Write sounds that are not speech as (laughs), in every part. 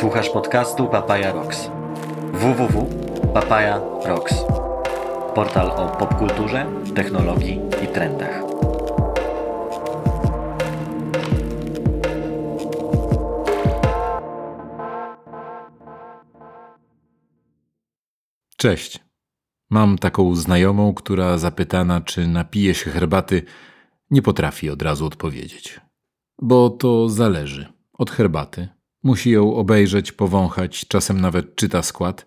Słuchasz podcastu Papaya Rocks. www.papaya Rocks. Portal o popkulturze, technologii i trendach. Cześć. Mam taką znajomą, która zapytana, czy napije się herbaty, nie potrafi od razu odpowiedzieć. Bo to zależy od herbaty. Musi ją obejrzeć, powąchać, czasem nawet czyta skład,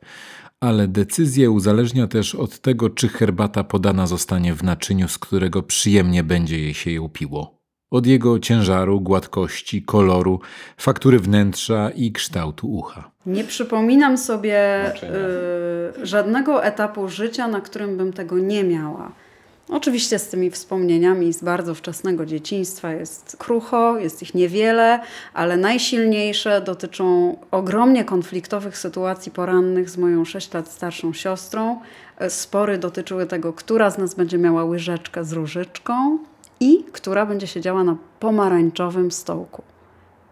ale decyzję uzależnia też od tego, czy herbata podana zostanie w naczyniu, z którego przyjemnie będzie jej się ją piło. Od jego ciężaru, gładkości, koloru, faktury wnętrza i kształtu ucha. Nie przypominam sobie y, żadnego etapu życia, na którym bym tego nie miała. Oczywiście z tymi wspomnieniami z bardzo wczesnego dzieciństwa jest krucho, jest ich niewiele, ale najsilniejsze dotyczą ogromnie konfliktowych sytuacji porannych z moją 6 lat starszą siostrą. E, Spory dotyczyły tego, która z nas będzie miała łyżeczkę z różyczką i która będzie siedziała na pomarańczowym stołku.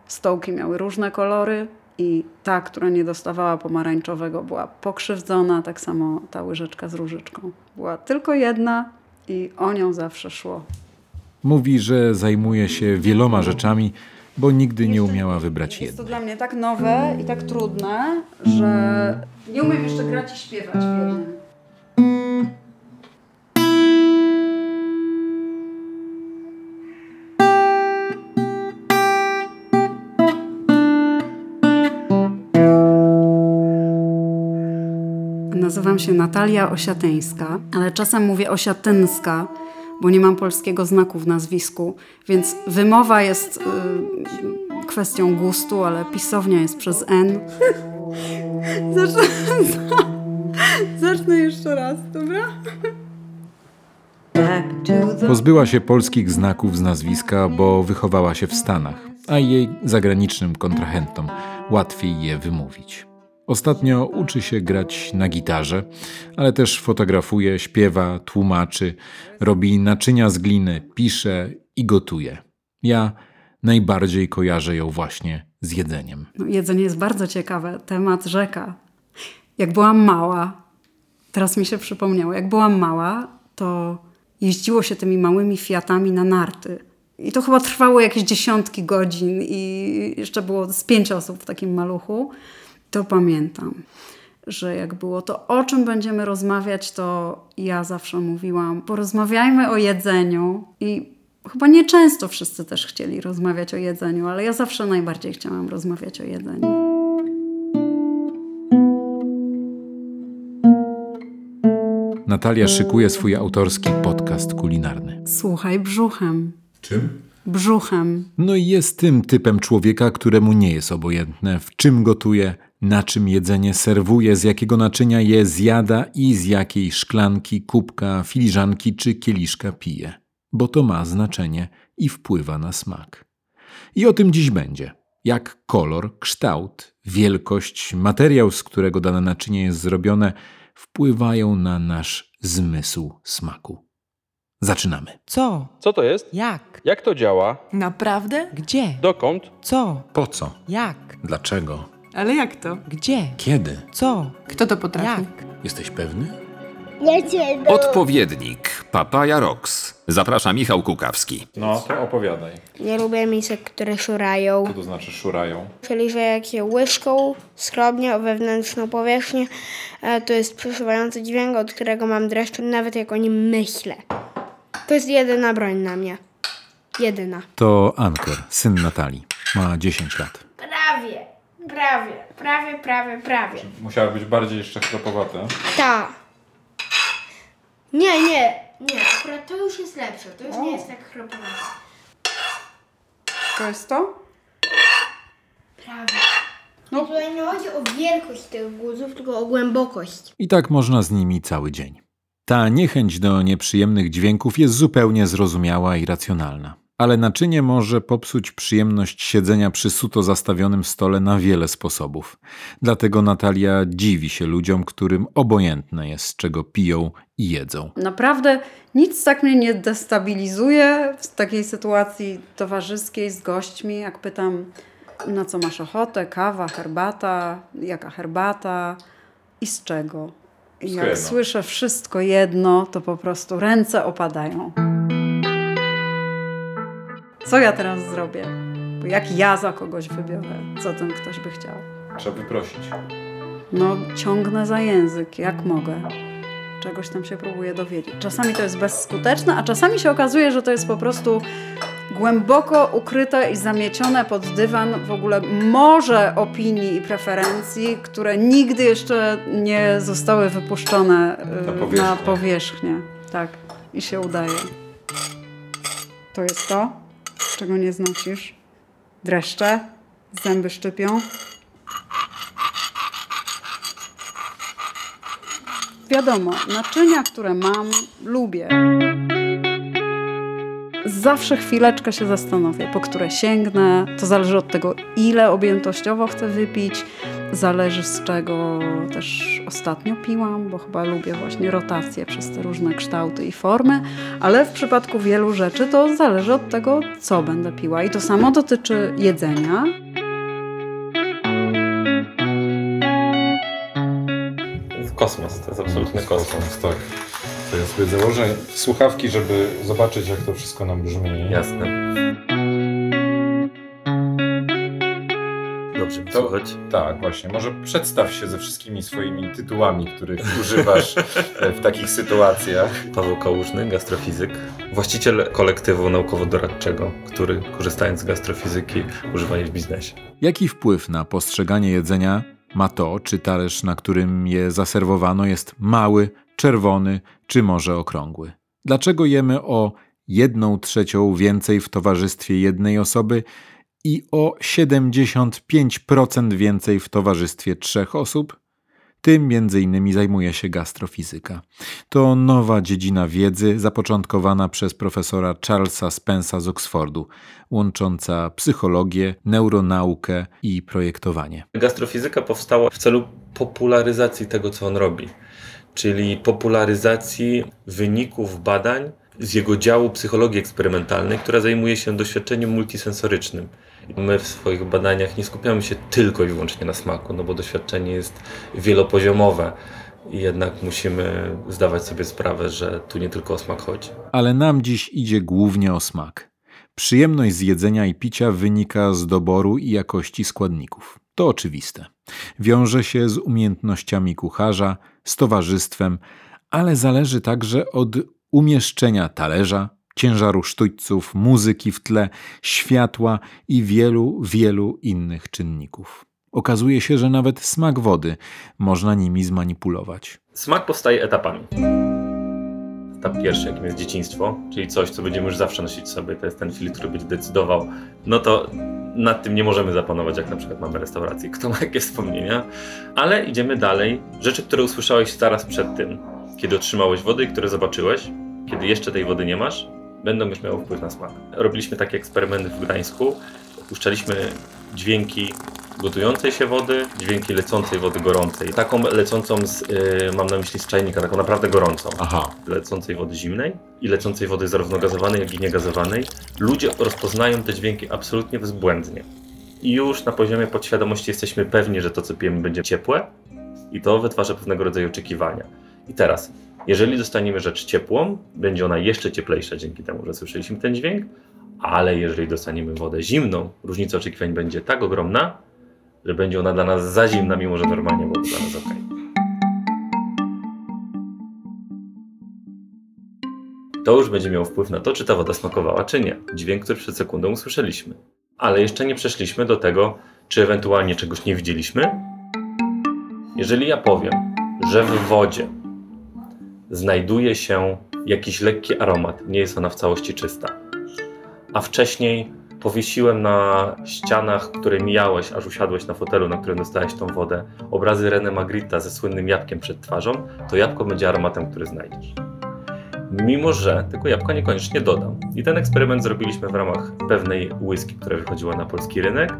Stołki miały różne kolory i ta, która nie dostawała pomarańczowego, była pokrzywdzona, tak samo ta łyżeczka z różyczką. Była tylko jedna i o nią zawsze szło. Mówi, że zajmuje się wieloma rzeczami, bo nigdy nie umiała wybrać Jest to jednej. dla mnie tak nowe i tak trudne, że nie umiem jeszcze grać i śpiewać w jednym. Nazywam się Natalia Osiatyńska, ale czasem mówię Osiatynska, bo nie mam polskiego znaku w nazwisku, więc wymowa jest y, kwestią gustu, ale pisownia jest przez N. (laughs) Zacznę, (laughs) zacznę jeszcze raz, dobra? Pozbyła się polskich znaków z nazwiska, bo wychowała się w Stanach, a jej zagranicznym kontrahentom łatwiej je wymówić. Ostatnio uczy się grać na gitarze, ale też fotografuje, śpiewa, tłumaczy, robi naczynia z gliny, pisze i gotuje. Ja najbardziej kojarzę ją właśnie z jedzeniem. No, jedzenie jest bardzo ciekawe. Temat rzeka. Jak byłam mała, teraz mi się przypomniało, jak byłam mała, to jeździło się tymi małymi fiatami na narty. I to chyba trwało jakieś dziesiątki godzin i jeszcze było z pięć osób w takim maluchu. To pamiętam, że jak było to, o czym będziemy rozmawiać, to ja zawsze mówiłam, porozmawiajmy o jedzeniu i chyba nieczęsto wszyscy też chcieli rozmawiać o jedzeniu, ale ja zawsze najbardziej chciałam rozmawiać o jedzeniu. Natalia szykuje swój autorski podcast kulinarny. Słuchaj brzuchem. Czym? Brzuchem. No i jest tym typem człowieka, któremu nie jest obojętne, w czym gotuje, na czym jedzenie serwuje, z jakiego naczynia je zjada i z jakiej szklanki, kubka, filiżanki czy kieliszka pije. Bo to ma znaczenie i wpływa na smak. I o tym dziś będzie. Jak kolor, kształt, wielkość, materiał, z którego dane naczynie jest zrobione, wpływają na nasz zmysł smaku. Zaczynamy. Co? Co to jest? Jak? Jak to działa? Naprawdę? Gdzie? Dokąd? Co? Po co? Jak? Dlaczego? Ale jak to? Gdzie? Kiedy? Co? Kto to potrafi? Jak? Jesteś pewny? Odpowiednik Papaya Rocks. Zaprasza Michał Kukawski. No, to opowiadaj. Nie lubię misek, które szurają, Co to znaczy szurają? czyli że jak je łyżką skrobnie o wewnętrzną powierzchnię, e, to jest przesuwający dźwięk, od którego mam dreszcz, nawet jak o nim myślę. To jest jedyna broń na mnie. Jedyna. To Anker, syn Natalii. Ma 10 lat. Prawie, prawie, prawie, prawie, prawie. Musiały być bardziej jeszcze chropowate. Ta. Nie, nie, nie, akurat to już jest lepsze, to już nie jest tak chropowe. To jest to? Prawie. No tutaj nie chodzi o wielkość tych guzów, tylko o głębokość. I tak można z nimi cały dzień. Ta niechęć do nieprzyjemnych dźwięków jest zupełnie zrozumiała i racjonalna. Ale naczynie może popsuć przyjemność siedzenia przy suto zastawionym stole na wiele sposobów. Dlatego Natalia dziwi się ludziom, którym obojętne jest, z czego piją i jedzą. Naprawdę nic tak mnie nie destabilizuje w takiej sytuacji towarzyskiej z gośćmi, jak pytam, na co masz ochotę, kawa, herbata, jaka herbata i z czego. I jak słyszę wszystko jedno, to po prostu ręce opadają. Co ja teraz zrobię? Bo jak ja za kogoś wybiorę, co ten ktoś by chciał? Trzeba wyprosić. No, ciągnę za język, jak mogę. Czegoś tam się próbuję dowiedzieć. Czasami to jest bezskuteczne, a czasami się okazuje, że to jest po prostu głęboko ukryte i zamiecione pod dywan w ogóle morze opinii i preferencji, które nigdy jeszcze nie zostały wypuszczone y, Na powierzchnię. na powierzchnię. Tak, i się udaje. To jest to, czego nie znosisz. Dreszcze, zęby szczypią. Wiadomo, naczynia, które mam, lubię. Zawsze chwileczkę się zastanowię, po które sięgnę. To zależy od tego, ile objętościowo chcę wypić. Zależy z czego też ostatnio piłam, bo chyba lubię właśnie rotację przez te różne kształty i formy, ale w przypadku wielu rzeczy to zależy od tego, co będę piła. I to samo dotyczy jedzenia. Kosmos, to jest absolutny kosmos. Kosmos, tak. To ja sobie założę słuchawki, żeby zobaczyć, jak to wszystko nam brzmi. Jasne. Dobrze, To- słuchać. Tak, właśnie. Może przedstaw się ze wszystkimi swoimi tytułami, których używasz (laughs) e, w takich sytuacjach. Paweł Kałużny, gastrofizyk, właściciel kolektywu naukowo-doradczego, który korzystając z gastrofizyki używa jej w biznesie. Jaki wpływ na postrzeganie jedzenia ma to, czy talerz, na którym je zaserwowano, jest mały, czerwony, czy może okrągły? Dlaczego jemy o jedną trzecią więcej w towarzystwie jednej osoby i o 75% więcej w towarzystwie trzech osób? Tym między innymi zajmuje się gastrofizyka. To nowa dziedzina wiedzy zapoczątkowana przez profesora Charlesa Spensa z Oxfordu, łącząca psychologię, neuronaukę i projektowanie. Gastrofizyka powstała w celu popularyzacji tego, co on robi, czyli popularyzacji wyników badań z jego działu psychologii eksperymentalnej, która zajmuje się doświadczeniem multisensorycznym. My w swoich badaniach nie skupiamy się tylko i wyłącznie na smaku, no bo doświadczenie jest wielopoziomowe i jednak musimy zdawać sobie sprawę, że tu nie tylko o smak chodzi. Ale nam dziś idzie głównie o smak. Przyjemność z jedzenia i picia wynika z doboru i jakości składników. To oczywiste. Wiąże się z umiejętnościami kucharza, z towarzystwem, ale zależy także od umieszczenia talerza, ciężaru sztućców, muzyki w tle, światła i wielu, wielu innych czynników. Okazuje się, że nawet smak wody można nimi zmanipulować. Smak powstaje etapami. Etap pierwszy, jakim jest dzieciństwo, czyli coś, co będziemy już zawsze nosić sobie, to jest ten filtr, który będzie decydował, no to nad tym nie możemy zapanować, jak na przykład mamy restaurację, kto ma jakie wspomnienia, ale idziemy dalej. Rzeczy, które usłyszałeś zaraz przed tym, kiedy otrzymałeś wodę i które zobaczyłeś, kiedy jeszcze tej wody nie masz, będą już miały wpływ na smak. Robiliśmy takie eksperymenty w Gdańsku, puszczaliśmy dźwięki gotującej się wody, dźwięki lecącej wody gorącej. Taką lecącą, z, y, mam na myśli z czajnika, taką naprawdę gorącą. Aha. Lecącej wody zimnej i lecącej wody zarówno gazowanej, jak i niegazowanej. Ludzie rozpoznają te dźwięki absolutnie bezbłędnie. I już na poziomie podświadomości jesteśmy pewni, że to, co pijemy, będzie ciepłe i to wytwarza pewnego rodzaju oczekiwania. I teraz, jeżeli dostaniemy rzecz ciepłą, będzie ona jeszcze cieplejsza dzięki temu, że słyszeliśmy ten dźwięk, ale jeżeli dostaniemy wodę zimną, różnica oczekiwań będzie tak ogromna, że będzie ona dla nas za zimna, mimo że normalnie byłoby dla nas ok. To już będzie miało wpływ na to, czy ta woda smakowała, czy nie. Dźwięk, który przed sekundą usłyszeliśmy. Ale jeszcze nie przeszliśmy do tego, czy ewentualnie czegoś nie widzieliśmy. Jeżeli ja powiem, że w wodzie znajduje się jakiś lekki aromat, nie jest ona w całości czysta, a wcześniej powiesiłem na ścianach, które mijałeś, aż usiadłeś na fotelu, na którym dostałeś tą wodę, obrazy René Magritte ze słynnym jabłkiem przed twarzą, to jabłko będzie aromatem, który znajdziesz. Mimo, że tego jabłka niekoniecznie dodam. I ten eksperyment zrobiliśmy w ramach pewnej whisky, która wychodziła na polski rynek.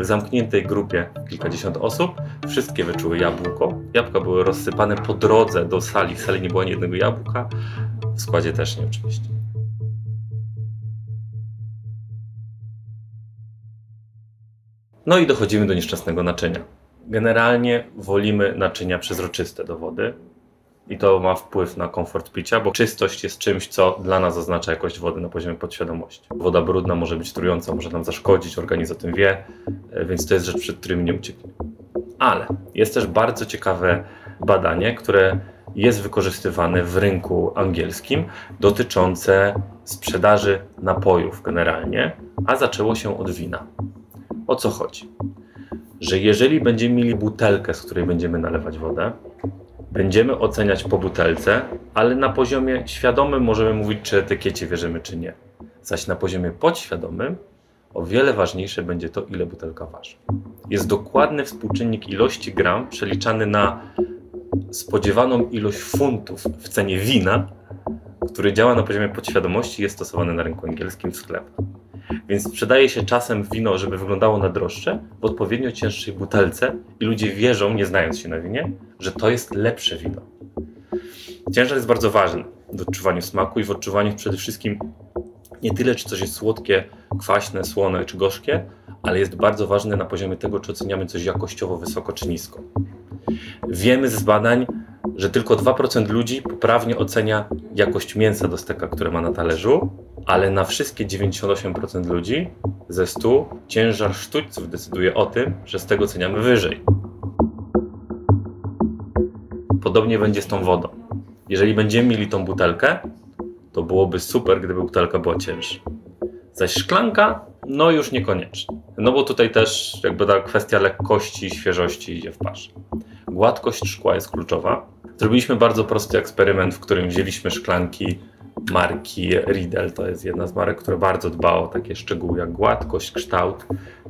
W zamkniętej grupie kilkadziesiąt osób. Wszystkie wyczuły jabłko. Jabłka były rozsypane po drodze do sali. W sali nie było ani jednego jabłka. W składzie też nie oczywiście. No i dochodzimy do nieszczęsnego naczynia. Generalnie wolimy naczynia przezroczyste do wody i to ma wpływ na komfort picia, bo czystość jest czymś, co dla nas oznacza jakość wody na poziomie podświadomości. Woda brudna może być trująca, może nam zaszkodzić, organizm o tym wie, e, więc to jest rzecz, przed którym nie ucieknie. Ale jest też bardzo ciekawe badanie, które jest wykorzystywane w rynku angielskim dotyczące sprzedaży napojów generalnie, a zaczęło się od wina. O co chodzi? Że jeżeli będziemy mieli butelkę, z której będziemy nalewać wodę, będziemy oceniać po butelce, ale na poziomie świadomym możemy mówić, czy etykiecie wierzymy, czy nie. Zaś na poziomie podświadomym o wiele ważniejsze będzie to, ile butelka waży. Jest dokładny współczynnik ilości gram przeliczany na spodziewaną ilość funtów w cenie wina, który działa na poziomie podświadomości i jest stosowany na rynku angielskim w sklepach. Więc sprzedaje się czasem wino, żeby wyglądało na droższe, w odpowiednio cięższej butelce i ludzie wierzą, nie znając się na winie, że to jest lepsze wino. Ciężar jest bardzo ważny w odczuwaniu smaku i w odczuwaniu przede wszystkim nie tyle, czy coś jest słodkie, kwaśne, słone czy gorzkie, ale jest bardzo ważny na poziomie tego, czy oceniamy coś jakościowo wysoko czy nisko. Wiemy z badań, że tylko 2% ludzi poprawnie ocenia jakość mięsa do steka, które ma na talerzu, ale na wszystkie 98% ludzi ze 100 ciężar sztućców decyduje o tym, że z tego oceniamy wyżej. Podobnie będzie z tą wodą. Jeżeli będziemy mieli tą butelkę, to byłoby super, gdyby butelka była cięższa. Zaś szklanka, no już niekoniecznie. No bo tutaj też jakby ta kwestia lekkości i świeżości idzie w parze. Gładkość szkła jest kluczowa. Zrobiliśmy bardzo prosty eksperyment, w którym wzięliśmy szklanki marki Riedel. To jest jedna z marek, która bardzo dba o takie szczegóły jak gładkość, kształt,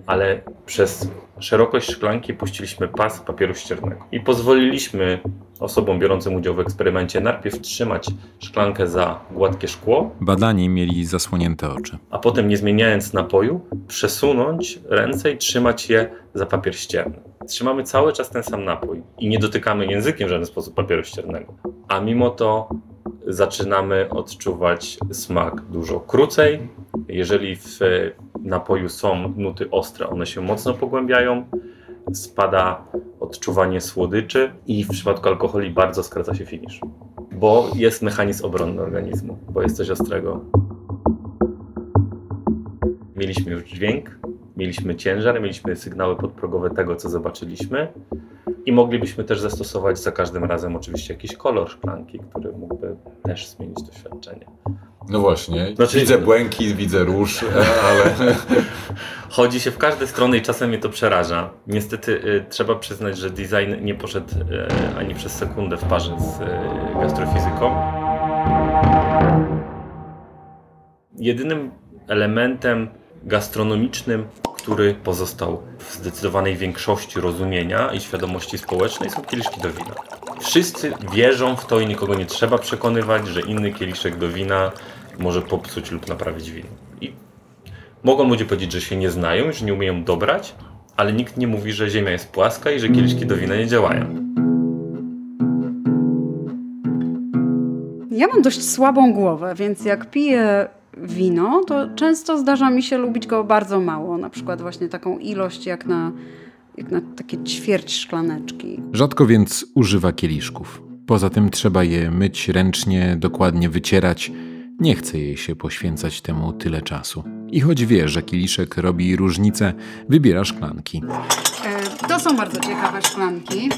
ale przez szerokość szklanki puściliśmy pas papieru ściernego i pozwoliliśmy osobom biorącym udział w eksperymencie najpierw trzymać szklankę za gładkie szkło, Badani mieli zasłonięte oczy. a potem nie zmieniając napoju, przesunąć ręce i trzymać je za papier ścierny. Trzymamy cały czas ten sam napój i nie dotykamy językiem w żaden sposób papieru ściernego. A mimo to zaczynamy odczuwać smak dużo krócej. Jeżeli w napoju są nuty ostre, one się mocno pogłębiają. Spada odczuwanie słodyczy i w przypadku alkoholi bardzo skraca się finisz. Bo jest mechanizm obronny organizmu, bo jest coś ostrego. Mieliśmy już dźwięk, mieliśmy ciężar, mieliśmy sygnały podprogowe tego, co zobaczyliśmy i moglibyśmy też zastosować za każdym razem oczywiście jakiś kolor szklanki, który mógłby też zmienić doświadczenie. No właśnie, Znaczy- widzę błękit, widzę róż, (laughs) ale Chodzi się w każde strony i czasem mnie to przeraża. Niestety y, trzeba przyznać, że design nie poszedł y, ani przez sekundę w parze z y, gastrofizyką. Jedynym elementem gastronomicznym, który pozostał w zdecydowanej większości rozumienia i świadomości społecznej są kieliszki do wina. Wszyscy wierzą w to i nikogo nie trzeba przekonywać, że inny kieliszek do wina może popsuć lub naprawić wino. I Mogą ludzie powiedzieć, że się nie znają, że nie umieją dobrać, ale nikt nie mówi, że ziemia jest płaska i że kieliszki do wina nie działają. Ja mam dość słabą głowę, więc jak piję wino, to często zdarza mi się lubić go bardzo mało. Na przykład właśnie taką ilość jak na, jak na takie ćwierć szklaneczki. Rzadko więc używa kieliszków. Poza tym trzeba je myć ręcznie, dokładnie wycierać. Nie chce jej się poświęcać temu tyle czasu. I choć wie, że kieliszek robi różnicę, wybiera szklanki. E, To są bardzo ciekawe szklanki.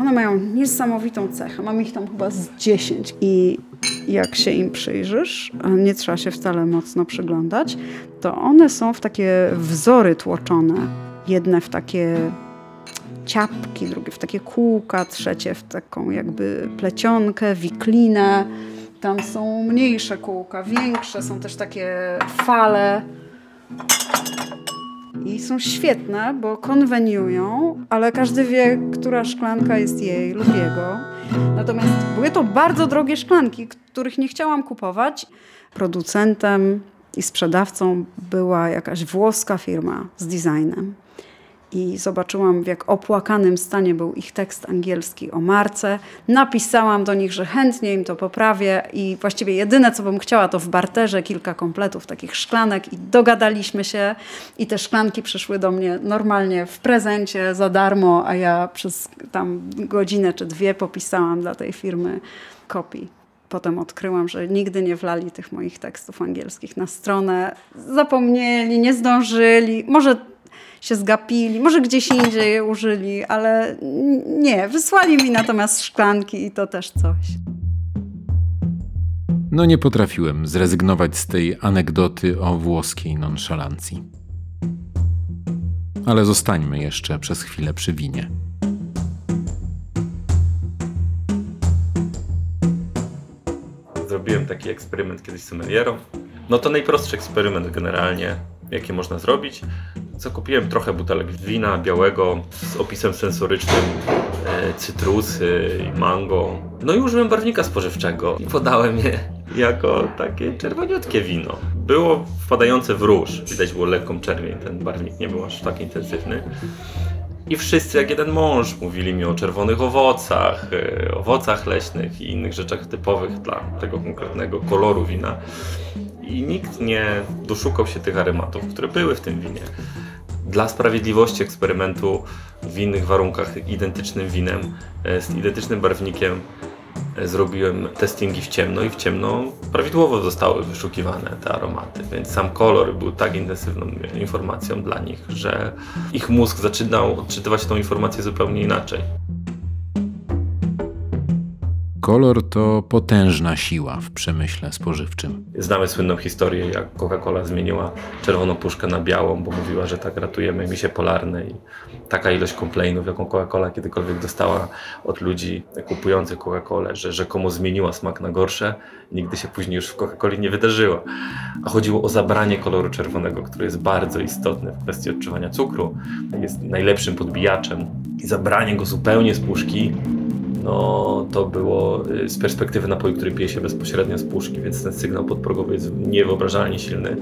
One mają niesamowitą cechę. Mam ich tam chyba z 10 i jak się im przyjrzysz, nie trzeba się wcale mocno przyglądać, to one są w takie wzory tłoczone. Jedne w takie ciapki, drugie w takie kółka, trzecie w taką jakby plecionkę, wiklinę. Tam są mniejsze kółka, większe, są też takie fale. I są świetne, bo konweniują, ale każdy wie, która szklanka jest jej lub jego. Natomiast były to bardzo drogie szklanki, których nie chciałam kupować. Producentem i sprzedawcą była jakaś włoska firma z designem. I zobaczyłam, w jak opłakanym stanie był ich tekst angielski o marce. Napisałam do nich, że chętnie im to poprawię i właściwie jedyne, co bym chciała, to w barterze kilka kompletów takich szklanek i dogadaliśmy się i te szklanki przyszły do mnie normalnie w prezencie za darmo, a ja przez tam godzinę czy dwie popisałam dla tej firmy kopii. Potem odkryłam, że nigdy nie wlali tych moich tekstów angielskich na stronę. Zapomnieli, nie zdążyli, może się zgapili, może gdzieś indziej je użyli, ale nie, wysłali mi natomiast szklanki i to też coś. No nie potrafiłem zrezygnować z tej anegdoty o włoskiej nonszalancji. Ale zostańmy jeszcze przez chwilę przy winie. Zrobiłem taki eksperyment kiedyś z sommelierą. No to najprostszy eksperyment generalnie, jaki można zrobić. Co kupiłem trochę butelek wina białego z opisem sensorycznym, e, cytrusy i mango. No i użyłem barwnika spożywczego i podałem je jako takie czerwoniutkie wino. Było wpadające w róż, widać było lekką czerwień, ten barwnik nie był aż tak intensywny. I wszyscy jak jeden mąż mówili mi o czerwonych owocach, e, owocach leśnych i innych rzeczach typowych dla tego konkretnego koloru wina. I nikt nie doszukał się tych aromatów, które były w tym winie. Dla sprawiedliwości eksperymentu w innych warunkach identycznym winem, e, z identycznym barwnikiem e, zrobiłem testingi w ciemno i w ciemno prawidłowo zostały wyszukiwane te aromaty, więc sam kolor był tak intensywną informacją dla nich, że ich mózg zaczynał odczytywać tą informację zupełnie inaczej. Kolor to potężna siła w przemyśle spożywczym. Znamy słynną historię, jak Coca-Cola zmieniła czerwoną puszkę na białą, bo mówiła, że tak ratujemy misie polarne i taka ilość komplainów, jaką Coca-Cola kiedykolwiek dostała od ludzi kupujących Coca-Colę, że rzekomo zmieniła smak na gorsze, nigdy się później już w Coca-Coli nie wydarzyło. A chodziło o zabranie koloru czerwonego, który jest bardzo istotny w kwestii odczuwania cukru, jest najlepszym podbijaczem i zabranie go zupełnie z puszki no to było y, z perspektywy napoju, który pije się bezpośrednio z puszki, więc ten sygnał podprogowy jest niewyobrażalnie silny.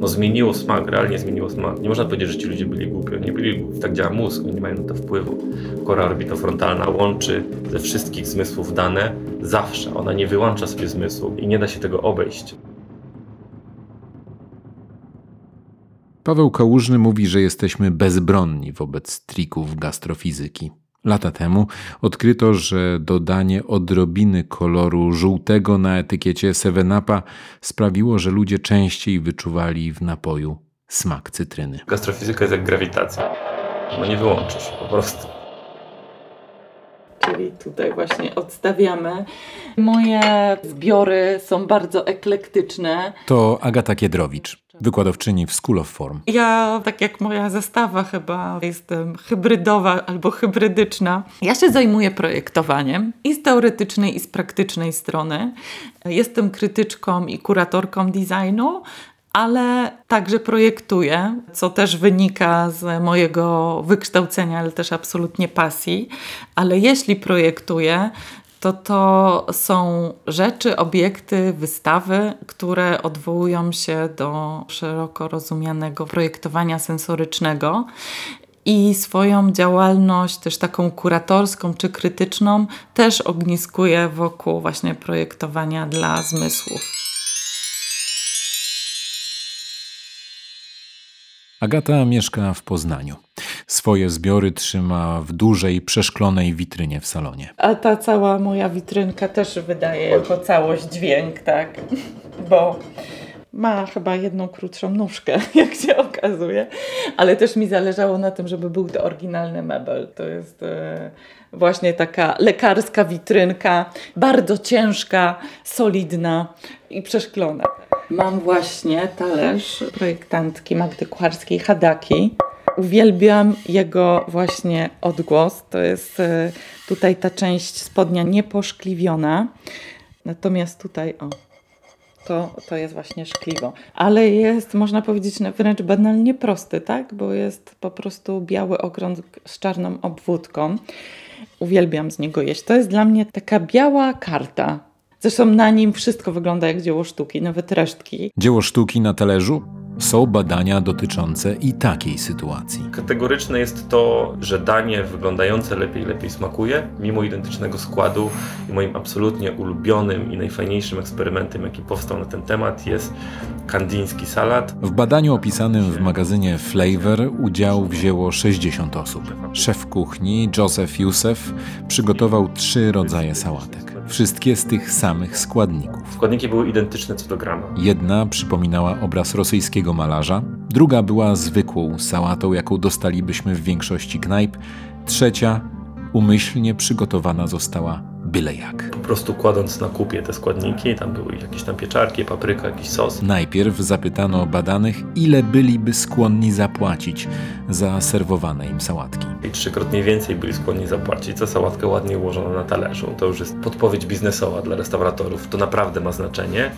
No zmieniło smak, realnie zmieniło smak. Nie można powiedzieć, że ci ludzie byli głupi, nie byli głupi, tak działa mózg, oni nie mają na to wpływu. Kora orbitofrontalna łączy ze wszystkich zmysłów dane zawsze, ona nie wyłącza sobie zmysłu i nie da się tego obejść. Paweł Kałużny mówi, że jesteśmy bezbronni wobec trików gastrofizyki. Lata temu odkryto, że dodanie odrobiny koloru żółtego na etykiecie 7-Upa sprawiło, że ludzie częściej wyczuwali w napoju smak cytryny. Gastrofizyka jest jak grawitacja. No nie wyłączysz po prostu. Czyli tutaj właśnie odstawiamy. Moje zbiory są bardzo eklektyczne. To Agata Kiedrowicz, wykładowczyni w School of Form. Ja, tak jak moja zestawa, chyba jestem hybrydowa albo hybrydyczna. Ja się zajmuję projektowaniem i z teoretycznej, i z praktycznej strony. Jestem krytyczką i kuratorką designu, ale także projektuję, co też wynika z mojego wykształcenia, ale też absolutnie pasji. Ale jeśli projektuję, to to są rzeczy, obiekty, wystawy, które odwołują się do szeroko rozumianego projektowania sensorycznego. I swoją działalność, też taką kuratorską czy krytyczną, też ogniskuję wokół właśnie projektowania dla zmysłów. Agata mieszka w Poznaniu. Swoje zbiory trzyma w dużej, przeszklonej witrynie w salonie. A ta cała moja witrynka też wydaje jako całość dźwięk, tak? (laughs) Bo ma chyba jedną krótszą nóżkę, (laughs) jak się okazuje. Ale też mi zależało na tym, żeby był to oryginalny mebel. To jest e, właśnie taka lekarska witrynka, bardzo ciężka, solidna i przeszklona. Mam właśnie talerz projektantki Magdy Kucharskiej Hadaki. Uwielbiam jego właśnie odgłos. To jest e, tutaj ta część spodnia nieposzkliwiona. Natomiast tutaj, o, to, to jest właśnie szkliwo. Ale jest, można powiedzieć, wręcz banalnie prosty, tak? Bo jest po prostu biały okrąg z czarną obwódką. Uwielbiam z niego jeść. To jest dla mnie taka biała karta. Zresztą na nim wszystko wygląda jak dzieło sztuki, nawet resztki. Dzieło sztuki na talerzu? Są badania dotyczące i takiej sytuacji. Kategoryczne jest to, że danie wyglądające lepiej, lepiej smakuje, mimo identycznego składu. I moim absolutnie ulubionym i najfajniejszym eksperymentem, jaki powstał na ten temat, jest kandyński salat. W badaniu opisanym w magazynie Flavor udział wzięło 60 osób. Szef kuchni Joseph Youssef przygotował trzy rodzaje sałatek. Wszystkie z tych samych składników. Składniki były identyczne co do grama. Jedna przypominała obraz rosyjskiego malarza, druga była zwykłą sałatą, jaką dostalibyśmy w większości knajp, trzecia umyślnie przygotowana została byle jak. Po prostu kładąc na kupie te składniki, tam były jakieś tam pieczarki, papryka, jakiś sos. Najpierw zapytano badanych, ile byliby skłonni zapłacić za serwowane im sałatki. I trzykrotnie więcej byli skłonni zapłacić za sałatkę ładnie ułożoną na talerzu. To już jest podpowiedź biznesowa dla restauratorów. To naprawdę ma znaczenie,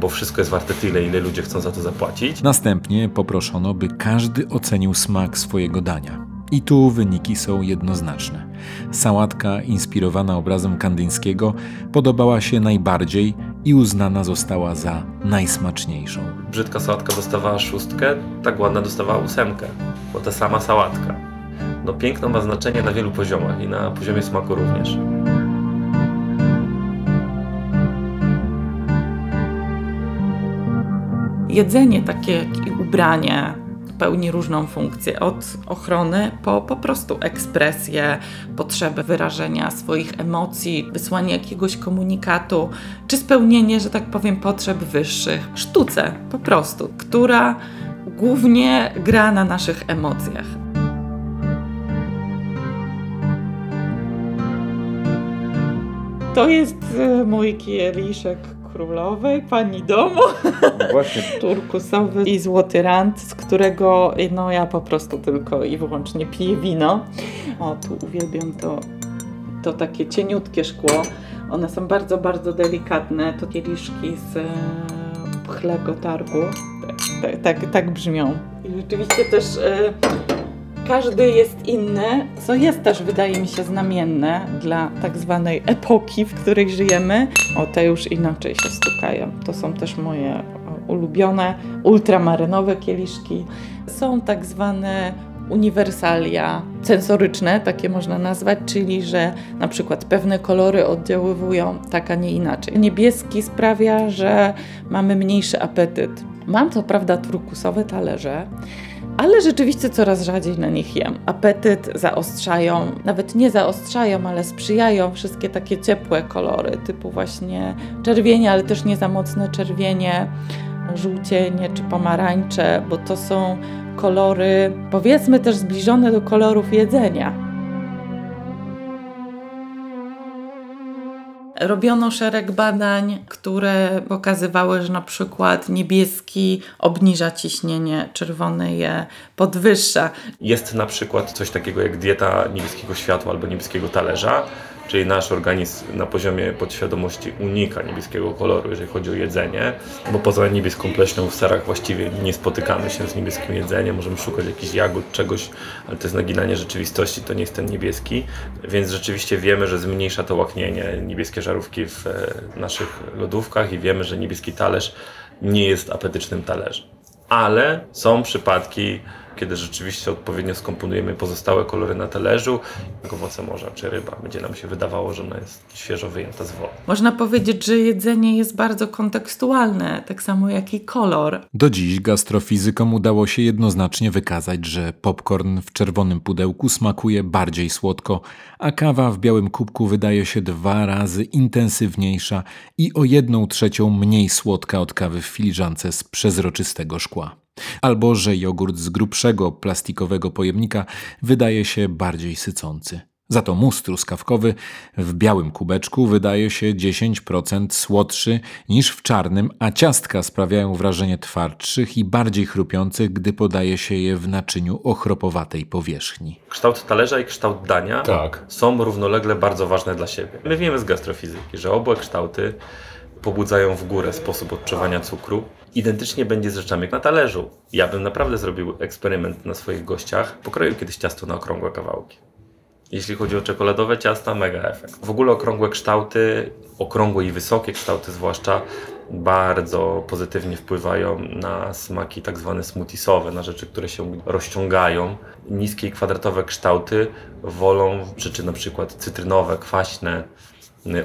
bo wszystko jest warte tyle, ile ludzie chcą za to zapłacić. Następnie poproszono, by każdy ocenił smak swojego dania. I tu wyniki są jednoznaczne. Sałatka inspirowana obrazem kandyńskiego podobała się najbardziej i uznana została za najsmaczniejszą. Brzydka sałatka dostawała szóstkę, tak ładna dostawała ósemkę, bo ta sama sałatka. No piękno ma znaczenie na wielu poziomach i na poziomie smaku również. Jedzenie, takie jak i ubranie, pełni różną funkcję. Od ochrony po po prostu ekspresję, potrzebę wyrażenia swoich emocji, wysłanie jakiegoś komunikatu, czy spełnienie, że tak powiem, potrzeb wyższych. Sztuce po prostu, która głównie gra na naszych emocjach. To jest e, mój kieliszek królowej, pani domu. Właśnie (laughs) turkusowy i złoty rand, z którego no, ja po prostu tylko i wyłącznie piję wino. O, tu uwielbiam to, to takie cieniutkie szkło. One są bardzo, bardzo delikatne. To kieliszki z e, pchlego targu. Tak, tak, tak, tak brzmią. I rzeczywiście też e, każdy jest inny, co jest też, wydaje mi się, znamienne dla tak zwanej epoki, w której żyjemy. O, te już inaczej się stukają. To są też moje o, ulubione ultramarynowe kieliszki. Są tak zwane uniwersalia sensoryczne, takie można nazwać, czyli że na przykład pewne kolory oddziaływują tak, a nie inaczej. Niebieski sprawia, że mamy mniejszy apetyt. Mam co prawda turkusowe talerze, ale rzeczywiście coraz rzadziej na nich jem. Apetyt zaostrzają, nawet nie zaostrzają, ale sprzyjają wszystkie takie ciepłe kolory, typu właśnie czerwienie, ale też nie za mocne czerwienie, żółcienie czy pomarańcze, bo to są kolory, powiedzmy też zbliżone do kolorów jedzenia. Robiono szereg badań, które pokazywały, że na przykład niebieski obniża ciśnienie, czerwony je podwyższa. Jest na przykład coś takiego jak dieta niebieskiego światła albo niebieskiego talerza, czyli nasz organizm na poziomie podświadomości unika niebieskiego koloru, jeżeli chodzi o jedzenie, bo poza niebieską pleśnią w serach właściwie nie spotykamy się z niebieskim jedzeniem, możemy szukać jakichś jagód, czegoś, ale to jest naginanie rzeczywistości, to nie jest ten niebieski, więc rzeczywiście wiemy, że zmniejsza to łaknienie, niebieskie żarówki w e, naszych lodówkach i wiemy, że niebieski talerz nie jest apetycznym talerzem. Ale są przypadki, kiedy rzeczywiście odpowiednio skomponujemy pozostałe kolory na talerzu, jak owoce morza czy ryba. Będzie nam się wydawało, że ona jest świeżo wyjęta z wody. Można powiedzieć, że jedzenie jest bardzo kontekstualne, tak samo jak i kolor. Do dziś gastrofizykom udało się jednoznacznie wykazać, że popcorn w czerwonym pudełku smakuje bardziej słodko, a kawa w białym kubku wydaje się dwa razy intensywniejsza i o jedną trzecią mniej słodka od kawy w filiżance z przezroczystego szkła. Albo że jogurt z grubszego plastikowego pojemnika wydaje się bardziej sycący. Za to mus truskawkowy w białym kubeczku wydaje się 10% słodszy niż w czarnym, a ciastka sprawiają wrażenie twardszych i bardziej chrupiących, gdy podaje się je w naczyniu ochropowatej powierzchni. Kształt talerza i kształt dania Tak. są równolegle bardzo ważne dla siebie. My wiemy z gastrofizyki, że obie kształty pobudzają w górę sposób odczuwania cukru. Identycznie będzie z rzeczami na talerzu. Ja bym naprawdę zrobił eksperyment na swoich gościach. Pokroił kiedyś ciasto na okrągłe kawałki. Jeśli chodzi o czekoladowe ciasta, mega efekt. W ogóle okrągłe kształty, okrągłe i wysokie kształty zwłaszcza, bardzo pozytywnie wpływają na smaki tak zwane smoothisowe, na rzeczy, które się rozciągają. Niskie i kwadratowe kształty wolą rzeczy na przykład cytrynowe, kwaśne,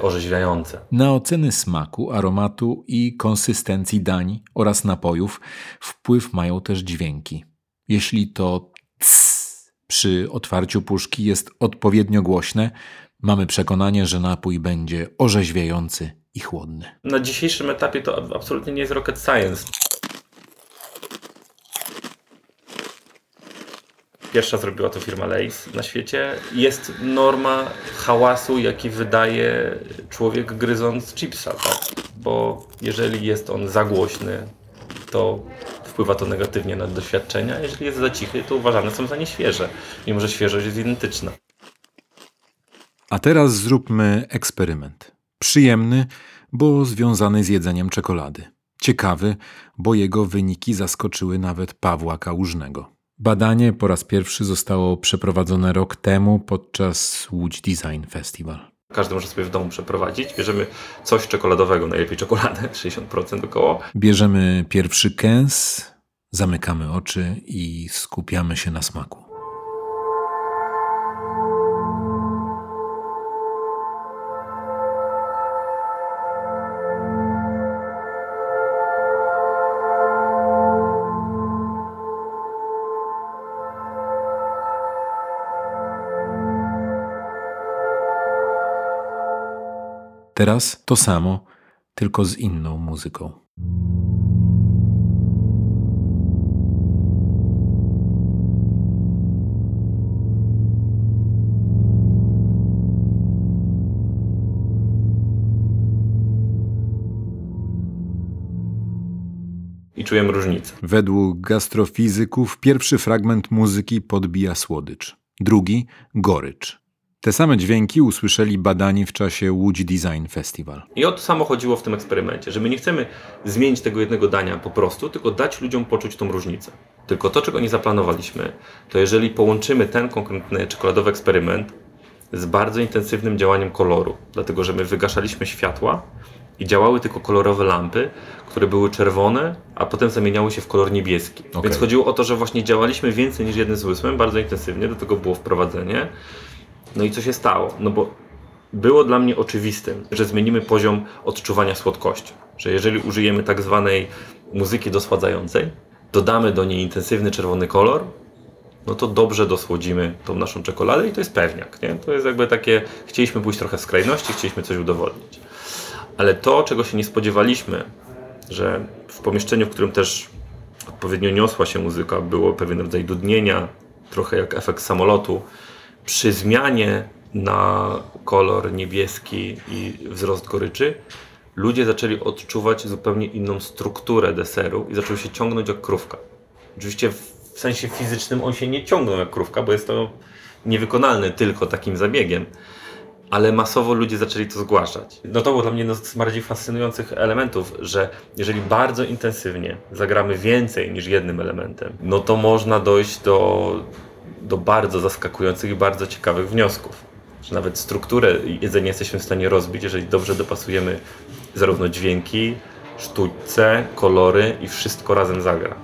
orzeźwiające. Na oceny smaku, aromatu i konsystencji dań oraz napojów wpływ mają też dźwięki. Jeśli to cs przy otwarciu puszki jest odpowiednio głośne, mamy przekonanie, że napój będzie orzeźwiający i chłodny. Na dzisiejszym etapie to ab- absolutnie nie jest rocket science. Pierwsza zrobiła to firma Lay's na świecie. Jest norma hałasu, jaki wydaje człowiek gryząc chipsa, tak? Bo jeżeli jest on za głośny, to wpływa to negatywnie na doświadczenia. Jeżeli jest za cichy, to uważane są za nieświeże, mimo że świeżość jest identyczna. A teraz zróbmy eksperyment. Przyjemny, bo związany z jedzeniem czekolady. Ciekawy, bo jego wyniki zaskoczyły nawet Pawła Kałużnego. Badanie po raz pierwszy zostało przeprowadzone rok temu podczas Łódź Design Festival. Każdy może sobie w domu przeprowadzić. Bierzemy coś czekoladowego, najlepiej czekoladę, (laughs) 60% około. Bierzemy pierwszy kęs, zamykamy oczy i skupiamy się na smaku. Teraz to samo, tylko z inną muzyką. I czujemy różnicę. Według gastrofizyków pierwszy fragment muzyki podbija słodycz, drugi gorycz. Te same dźwięki usłyszeli badani w czasie Łódź Design Festival. I o to samo chodziło w tym eksperymencie, że my nie chcemy zmienić tego jednego dania po prostu, tylko dać ludziom poczuć tą różnicę. Tylko to, czego nie zaplanowaliśmy, to jeżeli połączymy ten konkretny czekoladowy eksperyment z bardzo intensywnym działaniem koloru, dlatego że my wygaszaliśmy światła i działały tylko kolorowe lampy, które były czerwone, a potem zamieniały się w kolor niebieski. Okej. Więc chodziło o to, że właśnie działaliśmy więcej niż jednym zmysłem, bardzo intensywnie, do tego było wprowadzenie. No i co się stało? No bo było dla mnie oczywistym, że zmienimy poziom odczuwania słodkości. Że jeżeli użyjemy tak zwanej muzyki dosładzającej, dodamy do niej intensywny czerwony kolor, no to dobrze dosłodzimy tą naszą czekoladę i to jest pewniak. Nie? To jest jakby takie, chcieliśmy pójść trochę w skrajności, chcieliśmy coś udowodnić. Ale to, czego się nie spodziewaliśmy, że w pomieszczeniu, w którym też odpowiednio niosła się muzyka, było pewien rodzaj dudnienia, trochę jak efekt samolotu, przy zmianie na kolor niebieski i wzrost goryczy, ludzie zaczęli odczuwać zupełnie inną strukturę deseru i zaczął się ciągnąć jak krówka. Oczywiście w sensie fizycznym on się nie ciągnął jak krówka, bo jest to niewykonalne tylko takim zabiegiem, ale masowo ludzie zaczęli to zgłaszać. No to był dla mnie jedno z bardziej fascynujących elementów, że jeżeli bardzo intensywnie zagramy więcej niż jednym elementem, no to można dojść do, do bardzo zaskakujących i bardzo ciekawych wniosków. Że nawet strukturę jedzenia jesteśmy w stanie rozbić, jeżeli dobrze dopasujemy zarówno dźwięki, sztućce, kolory i wszystko razem zagra.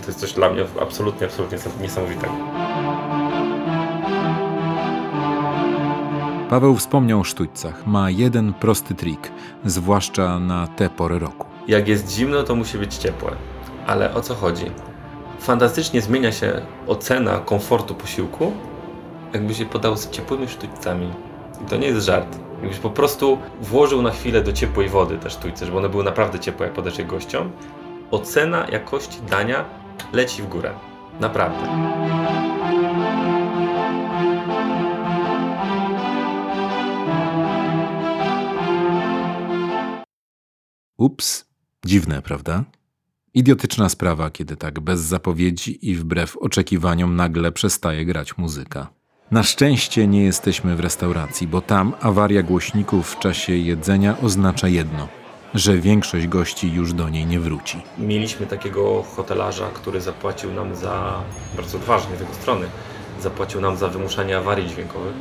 To jest coś dla mnie absolutnie, absolutnie niesamowitego. Paweł wspomniał o sztućcach. Ma jeden prosty trik, zwłaszcza na tę porę roku. Jak jest zimno, to musi być ciepłe. Ale o co chodzi? Fantastycznie zmienia się ocena komfortu posiłku, jakby się podał z ciepłymi sztućcami. I to nie jest żart. Jakbyś po prostu włożył na chwilę do ciepłej wody te sztućce, żeby one były naprawdę ciepłe, jak podasz je gościom, ocena jakości dania leci w górę. Naprawdę. Ups, dziwne, prawda? Idiotyczna sprawa, kiedy tak bez zapowiedzi i wbrew oczekiwaniom nagle przestaje grać muzyka. Na szczęście nie jesteśmy w restauracji, bo tam awaria głośników w czasie jedzenia oznacza jedno, że większość gości już do niej nie wróci. Mieliśmy takiego hotelarza, który zapłacił nam za, bardzo odważnie z jego strony, zapłacił nam za wymuszanie awarii dźwiękowych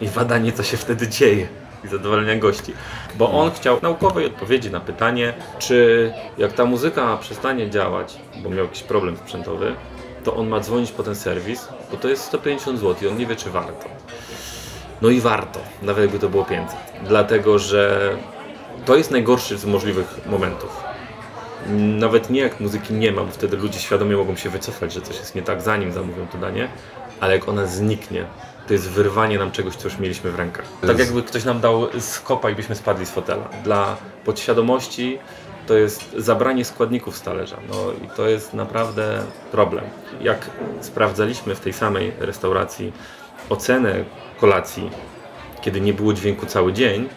i badanie, co się wtedy dzieje. I zadowolenia gości. Bo on chciał naukowej odpowiedzi na pytanie, czy jak ta muzyka przestanie działać, bo miał jakiś problem sprzętowy, to on ma dzwonić po ten serwis, bo to jest 150 zł i on nie wie, czy warto. No i warto, nawet jakby to było 500. Dlatego, że to jest najgorszy z możliwych momentów. Nawet nie jak muzyki nie ma, bo wtedy ludzie świadomie mogą się wycofać, że coś jest nie tak, zanim zamówią to danie, ale jak ona zniknie, to jest wyrwanie nam czegoś, co już mieliśmy w rękach. Tak jakby ktoś nam dał skopa i byśmy spadli z fotela. Dla podświadomości to jest zabranie składników z talerza. No i to jest naprawdę problem. Jak sprawdzaliśmy w tej samej restauracji ocenę kolacji, kiedy nie było dźwięku cały dzień,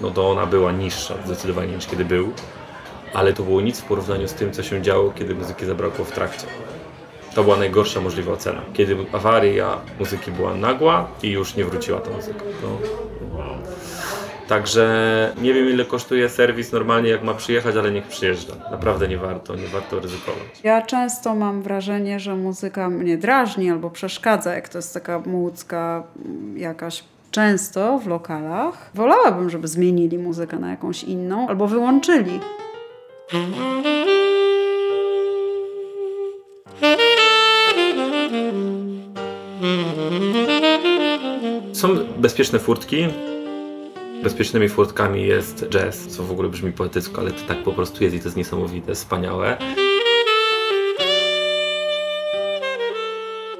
no to ona była niższa zdecydowanie niż kiedy był, ale to było nic w porównaniu z tym, co się działo, kiedy muzyki zabrakło w trakcie. To była najgorsza możliwa ocena. Kiedy awaria muzyki była nagła i już nie wróciła ta muzyka. To... Także nie wiem ile kosztuje serwis normalnie jak ma przyjechać, ale niech przyjeżdża. Naprawdę nie warto, nie warto ryzykować. Ja często mam wrażenie, że muzyka mnie drażni albo przeszkadza, jak to jest taka mm, jakaś często w lokalach. Wolałabym, żeby zmienili muzykę na jakąś inną albo wyłączyli. Są bezpieczne furtki. Bezpiecznymi furtkami jest jazz, co w ogóle brzmi poetycko, ale to tak po prostu jest i to jest niesamowite, wspaniałe.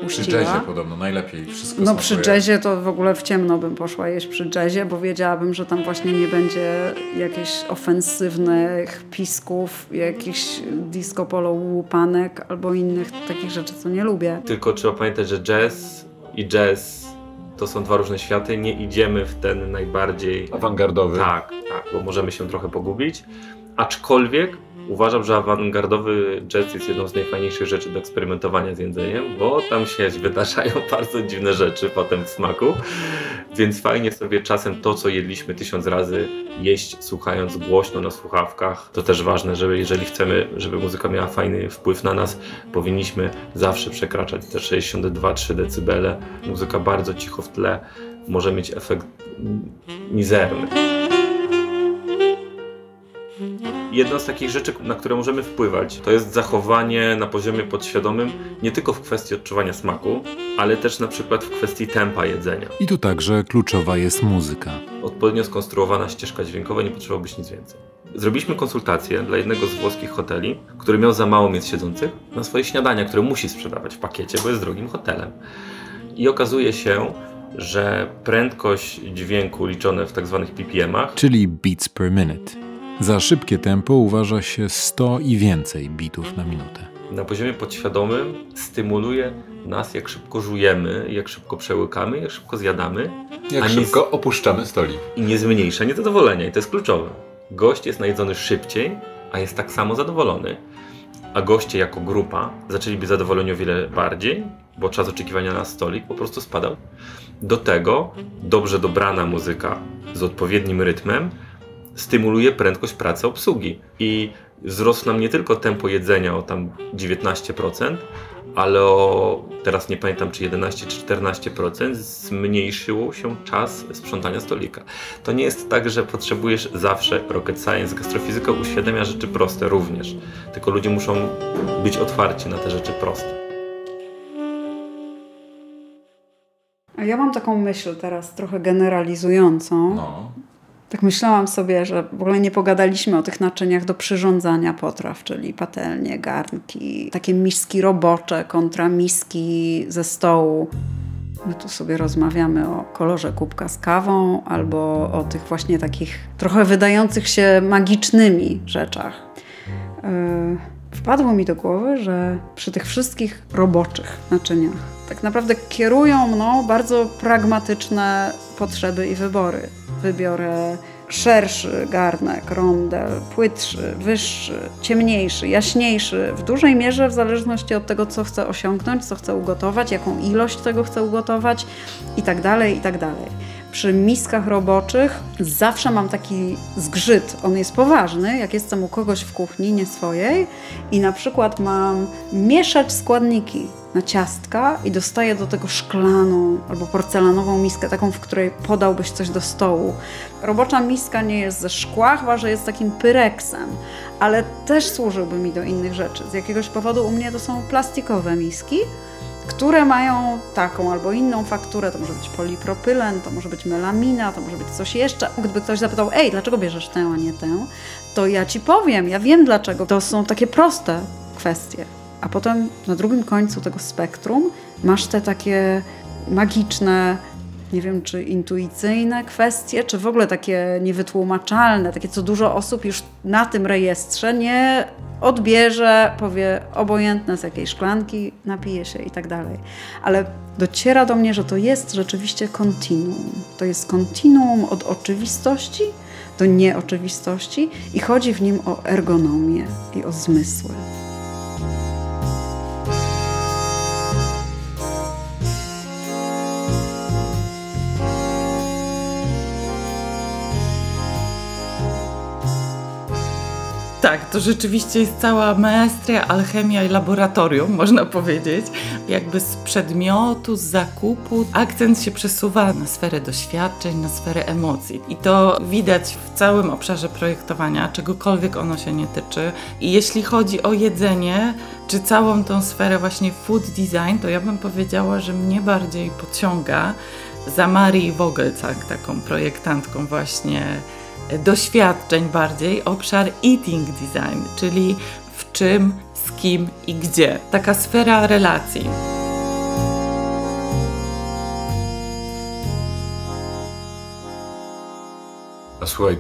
Przy Uściła. jazzie podobno najlepiej wszystko No przy jazzie to w ogóle w ciemno bym poszła jeść przy jazzie, bo wiedziałabym, że tam właśnie nie będzie jakichś ofensywnych pisków, jakichś disco polo łupanek albo innych takich rzeczy, co nie lubię. Tylko trzeba pamiętać, że jazz i jazz to są dwa różne światy. Nie idziemy w ten najbardziej Awangardowy. Tak, tak, bo możemy się trochę pogubić. Aczkolwiek uważam, że awangardowy jazz jest jedną z najfajniejszych rzeczy do eksperymentowania z jedzeniem, bo tam się (laughs) wydarzają (laughs) bardzo dziwne rzeczy potem w smaku. Więc fajnie sobie czasem to, co jedliśmy tysiąc razy, jeść słuchając głośno na słuchawkach. To też ważne, żeby jeżeli chcemy, żeby muzyka miała fajny wpływ na nas, powinniśmy zawsze przekraczać te 62-3 decybele. Muzyka bardzo cicho w tle może mieć efekt mizerny. Jedna z takich rzeczy, na które możemy wpływać, to jest zachowanie na poziomie podświadomym nie tylko w kwestii odczuwania smaku, ale też na przykład w kwestii tempa jedzenia. I tu także kluczowa jest muzyka. Odpowiednio skonstruowana ścieżka dźwiękowa, nie potrzeba być nic więcej. Zrobiliśmy konsultację dla jednego z włoskich hoteli, który miał za mało miejsc siedzących na swoje śniadania, które musi sprzedawać w pakiecie, bo jest drogim hotelem. I okazuje się, że prędkość dźwięku liczone w tak zwanych ppm-ach czyli beats per minute. Za szybkie tempo uważa się 100 i więcej bitów na minutę. na poziomie podświadomym stymuluje nas, jak szybko żujemy, jak szybko przełykamy, jak szybko zjadamy, Jak a nie szybko opuszczamy stolik. i nie zmniejsza niezadowolenia. I to jest kluczowe. Gość jest najedzony szybciej, a jest tak samo zadowolony. A goście jako grupa zaczęli być zadowoleni o wiele bardziej, bo czas oczekiwania na stolik po prostu spadał. Do tego dobrze dobrana muzyka z odpowiednim rytmem stymuluje prędkość pracy obsługi. I wzrosło nam nie tylko tempo jedzenia o tam 19%, ale o, teraz nie pamiętam czy 11 czy 14% zmniejszył się czas sprzątania stolika. To nie jest tak, że potrzebujesz zawsze rocket science. Gastrofizyka uświadamia rzeczy proste również, tylko ludzie muszą być otwarci na te rzeczy proste. A ja mam taką myśl teraz trochę generalizującą. No. Tak myślałam sobie, że w ogóle nie pogadaliśmy o tych naczyniach do przyrządzania potraw, czyli patelnie, garnki, takie miski robocze kontra miski ze stołu. My tu sobie rozmawiamy o kolorze kubka z kawą albo o tych właśnie takich trochę wydających się magicznymi rzeczach. Yy, wpadło mi do głowy, że przy tych wszystkich roboczych naczyniach tak naprawdę kierują mną bardzo pragmatyczne potrzeby i wybory. Wybiorę szerszy garnek, rondel, płytszy, wyższy, ciemniejszy, jaśniejszy, w dużej mierze w zależności od tego, co chcę osiągnąć, co chcę ugotować, jaką ilość tego chcę ugotować i tak przy miskach roboczych zawsze mam taki zgrzyt. On jest poważny, jak jestem u kogoś w kuchni, nie swojej, i na przykład mam mieszać składniki na ciastka i dostaję do tego szklaną albo porcelanową miskę, taką, w której podałbyś coś do stołu. Robocza miska nie jest ze szkła, chyba że jest takim pyreksem, ale też służyłby mi do innych rzeczy. Z jakiegoś powodu u mnie to są plastikowe miski, które mają taką albo inną fakturę, to może być polipropylen, to może być melamina, to może być coś jeszcze. Gdyby ktoś zapytał, ej, dlaczego bierzesz tę, a nie tę, to ja ci powiem, ja wiem dlaczego. To są takie proste kwestie. A potem na drugim końcu tego spektrum masz te takie magiczne, nie wiem czy intuicyjne kwestie, czy w ogóle takie niewytłumaczalne, takie co dużo osób już na tym rejestrze nie odbierze, powie obojętne z jakiej szklanki, napije się i tak dalej. Ale dociera do mnie, że to jest rzeczywiście kontinuum. To jest kontinuum od oczywistości do nieoczywistości i chodzi w nim o ergonomię i o zmysły. Tak, to rzeczywiście jest cała maestria, alchemia i laboratorium, można powiedzieć. Jakby z przedmiotu, z zakupu akcent się przesuwa na sferę doświadczeń, na sferę emocji. I to widać w całym obszarze projektowania, czegokolwiek ono się nie tyczy. I jeśli chodzi o jedzenie, czy całą tą sferę właśnie food design, to ja bym powiedziała, że mnie bardziej pociąga za Marii Vogelcak, taką projektantką właśnie doświadczeń bardziej obszar eating design, czyli w czym, z kim i gdzie. Taka sfera relacji. A słuchaj,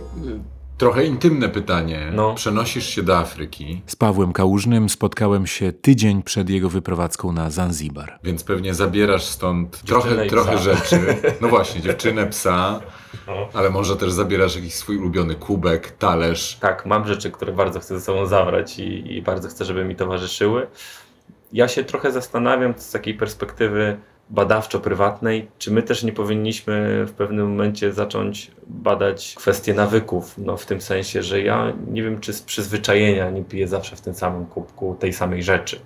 trochę intymne pytanie. No. Przenosisz się do Afryki, Z Pawłem Kałużnym spotkałem się tydzień przed jego wyprowadzką na Zanzibar. więc pewnie zabierasz stąd Dziewczynę trochę, trochę rzeczy. No właśnie, (laughs) dziewczynę, psa, No. ale może też zabierasz jakiś swój ulubiony kubek, talerz. Tak, mam rzeczy, które bardzo chcę ze sobą zabrać i, i bardzo chcę, żeby mi towarzyszyły. Ja się trochę zastanawiam z takiej perspektywy badawczo-prywatnej, czy my też nie powinniśmy w pewnym momencie zacząć badać kwestie nawyków, no w tym sensie, że ja nie wiem, czy z przyzwyczajenia nie piję zawsze w tym samym kubku tej samej rzeczy.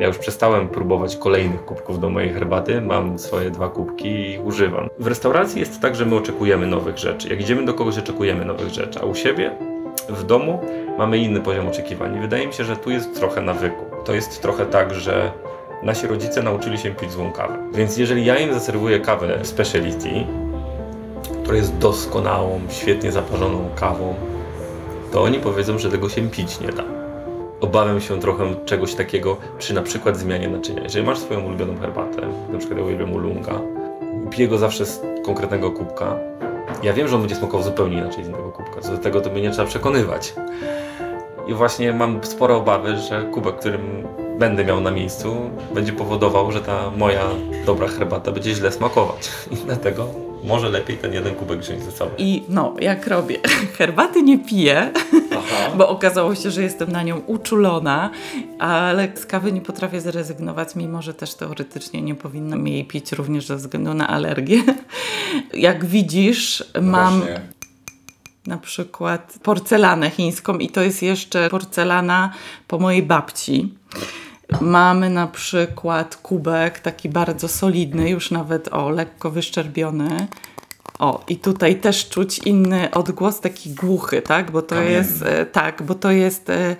Ja już przestałem próbować kolejnych kubków do mojej herbaty, mam swoje dwa kubki i używam. W restauracji jest tak, że my oczekujemy nowych rzeczy. Jak idziemy do kogoś, oczekujemy nowych rzeczy, a u siebie, w domu, mamy inny poziom oczekiwań. Wydaje mi się, że tu jest trochę nawyku. To jest trochę tak, że nasi rodzice nauczyli się pić złą kawę. Więc jeżeli ja im zaserwuję kawę speciality, która jest doskonałą, świetnie zaparzoną kawą, to oni powiedzą, że tego się pić nie da. Obawiam się trochę czegoś takiego przy na przykład zmianie naczynia. Jeżeli masz swoją ulubioną herbatę, na przykład ja uwielbiam ulunga, piję go zawsze z konkretnego kubka, ja wiem, że on będzie smakował zupełnie inaczej z innego kubka. Co do tego to mnie nie trzeba przekonywać. I właśnie mam spore obawy, że kubek, którym będę miał na miejscu, będzie powodował, że ta moja dobra herbata będzie źle smakować. (laughs) I dlatego może lepiej ten jeden kubek wziąć ze sobą. I no, jak robię? (laughs) Herbaty nie piję, (laughs) Aha. bo okazało się, że jestem na nią uczulona, ale z kawy nie potrafię zrezygnować, mimo że też teoretycznie nie powinnam jej pić również ze względu na alergię. Jak widzisz, mam Właśnie. na przykład porcelanę chińską i to jest jeszcze porcelana po mojej babci. Mamy na przykład kubek taki bardzo solidny, już nawet o lekko wyszczerbiony. O, i tutaj też czuć inny odgłos, taki głuchy, tak? Bo to jest e, tak, bo to jest e,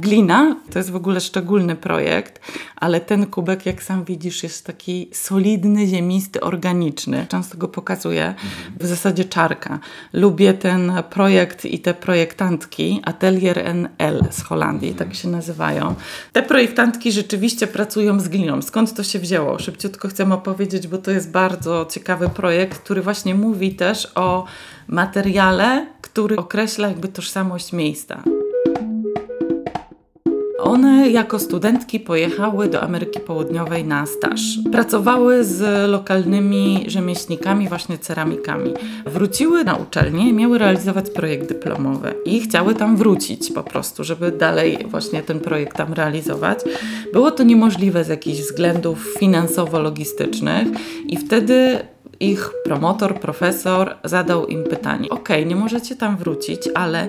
glina. To jest w ogóle szczególny projekt, ale ten kubek, jak sam widzisz, jest taki solidny, ziemisty, organiczny. Często go pokazuję. W zasadzie czarka. Lubię ten projekt i te projektantki Atelier NL z Holandii, tak się nazywają. Te projektantki rzeczywiście pracują z gliną. Skąd to się wzięło? Szybciutko chcę opowiedzieć, bo to jest bardzo ciekawy projekt, który właśnie mówi też o materiale, który określa jakby tożsamość miejsca. One jako studentki pojechały do Ameryki Południowej na staż. Pracowały z lokalnymi rzemieślnikami, właśnie ceramikami. Wróciły na uczelnię i miały realizować projekt dyplomowy. I chciały tam wrócić po prostu, żeby dalej właśnie ten projekt tam realizować. Było to niemożliwe z jakichś względów finansowo-logistycznych i wtedy ich promotor, profesor zadał im pytanie: OK, nie możecie tam wrócić, ale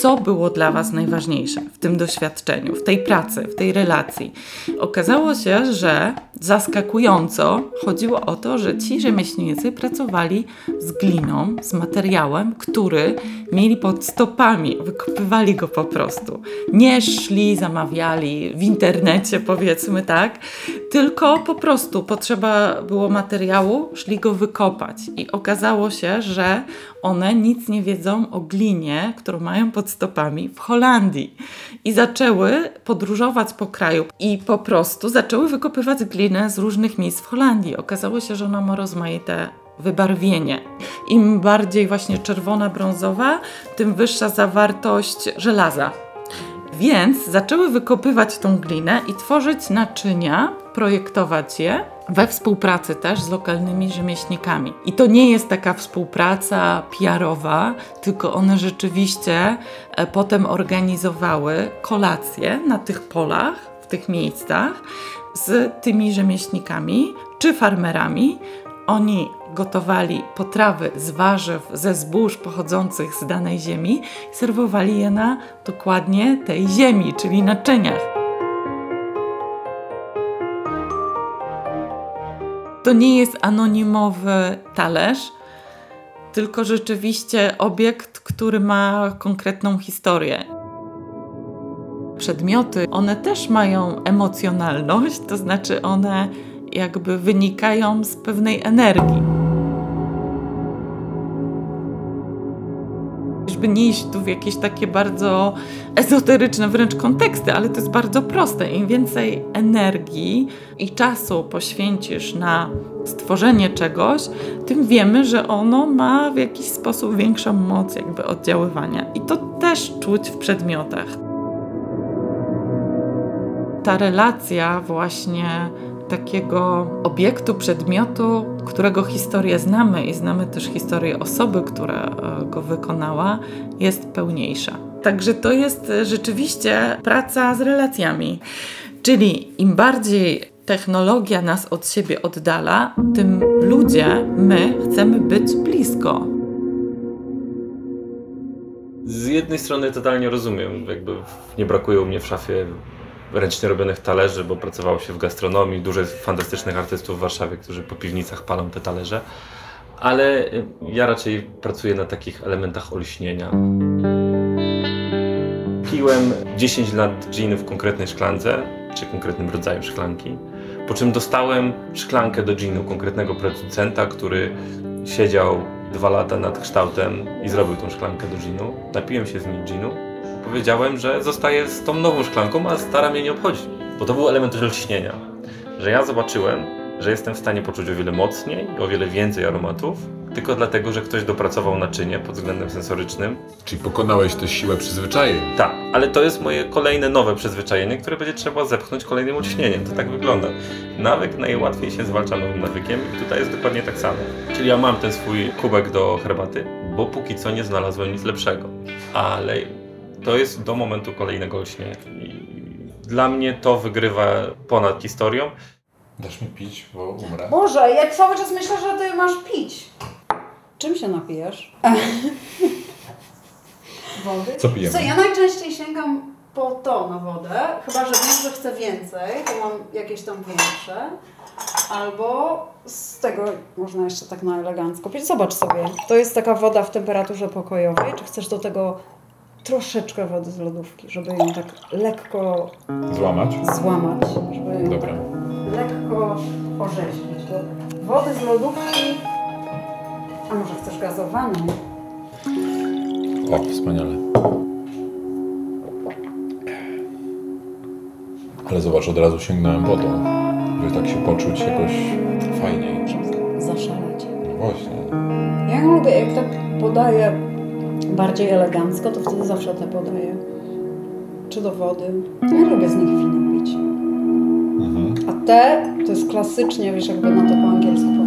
co było dla Was najważniejsze w tym doświadczeniu, w tej pracy, w tej relacji? Okazało się, że zaskakująco chodziło o to, że ci rzemieślnicy pracowali z gliną, z materiałem, który mieli pod stopami, wykopywali go po prostu. Nie szli, zamawiali w internecie, powiedzmy tak, tylko po prostu potrzeba było materiału, szli go wykopać. I okazało się, że one nic nie wiedzą o glinie, którą mają pod stopami w Holandii. I zaczęły podróżować po kraju i po prostu zaczęły wykopywać glinę z różnych miejsc w Holandii. Okazało się, że ona ma rozmaite wybarwienie. Im bardziej właśnie czerwona, brązowa, tym wyższa zawartość żelaza. Więc zaczęły wykopywać tą glinę i tworzyć naczynia, projektować je we współpracy też z lokalnymi rzemieślnikami. I to nie jest taka współpraca PR-owa, tylko one rzeczywiście e, potem organizowały kolacje na tych polach, w tych miejscach z tymi rzemieślnikami czy farmerami. Oni gotowali potrawy z warzyw, ze zbóż pochodzących z danej ziemi i serwowali je na dokładnie tej ziemi, czyli naczyniach. To nie jest anonimowy talerz, tylko rzeczywiście obiekt, który ma konkretną historię. Przedmioty, one też mają emocjonalność, to znaczy one jakby wynikają z pewnej energii. Żeby nie iść tu w jakieś takie bardzo ezoteryczne wręcz konteksty, ale to jest bardzo proste. Im więcej energii i czasu poświęcisz na stworzenie czegoś, tym wiemy, że ono ma w jakiś sposób większą moc jakby oddziaływania. I to też czuć w przedmiotach. Ta relacja właśnie takiego obiektu, przedmiotu, którego historię znamy i znamy też historię osoby, która e, go wykonała, jest pełniejsza. Także to jest e, rzeczywiście praca z relacjami. Czyli im bardziej technologia nas od siebie oddala, tym ludzie, my chcemy być blisko. Z jednej strony totalnie rozumiem, jakby nie brakuje u mnie w szafie ręcznie robionych talerzy, bo pracowało się w gastronomii, dużo jest fantastycznych artystów w Warszawie, którzy po piwnicach palą te talerze, ale y, ja raczej pracuję na takich elementach olśnienia. Piłem 10 lat ginu w konkretnej szklance, czy konkretnym rodzaju szklanki, po czym dostałem szklankę do ginu konkretnego producenta, który siedział dwa lata nad kształtem i zrobił tą szklankę do ginu. Napiłem się z nim ginu powiedziałem, że zostaję z tą nową szklanką, a stara mnie nie obchodzi. Bo to był element lśnienia, że ja zobaczyłem, że jestem w stanie poczuć o wiele mocniej, o wiele więcej aromatów, tylko dlatego, że ktoś dopracował naczynie pod względem sensorycznym. Czyli pokonałeś tę siłę przyzwyczajeń. Tak, ale to jest moje kolejne nowe przyzwyczajenie, które będzie trzeba zepchnąć kolejnym olśnieniem. To tak wygląda. Nawyk najłatwiej się zwalcza nowym nawykiem i tutaj jest dokładnie tak samo. Czyli ja mam ten swój kubek do herbaty, bo póki co nie znalazłem nic lepszego. Ale to jest do momentu kolejnego olśnienia. I dla mnie to wygrywa ponad historią. Dasz mi pić, bo umrę. Boże, ja cały czas myślę, że ty masz pić. Czym się napijesz? (laughs) Wody? Co pijemy? Co, ja najczęściej sięgam po to na wodę, chyba że wiem, że chcę więcej, to mam jakieś tam większe. Albo z tego można jeszcze tak na elegancko pić. Zobacz sobie, to jest taka woda w temperaturze pokojowej. Czy chcesz do tego troszeczkę wody z lodówki, żeby ją tak lekko Złamać? złamać, żeby ją Dobra. lekko orzeźwić. Wody z lodówki, a może chcesz gazowaną? O, wspaniale. Ale zobacz, od razu sięgnąłem po to, by tak się poczuć jakoś fajniej. Zaszaleć. No właśnie. Ja lubię, jak tak podaję bardziej elegancko, to wtedy zawsze te podaję. Czy do wody. Ja lubię z nich wino pić. Mhm. A te to jest klasycznie, wiesz, jakby na to po angielsku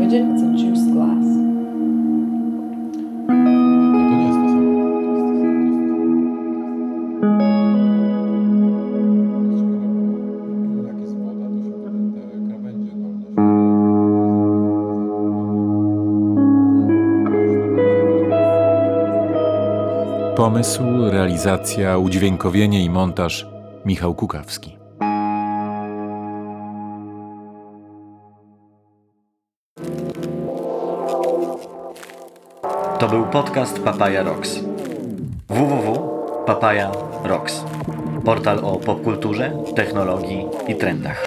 Pomysł, realizacja, udźwiękowienie i montaż Michał Kukawski. To był podcast Papaya Rocks. www.papaya Rocks. Portal o popkulturze, technologii i trendach.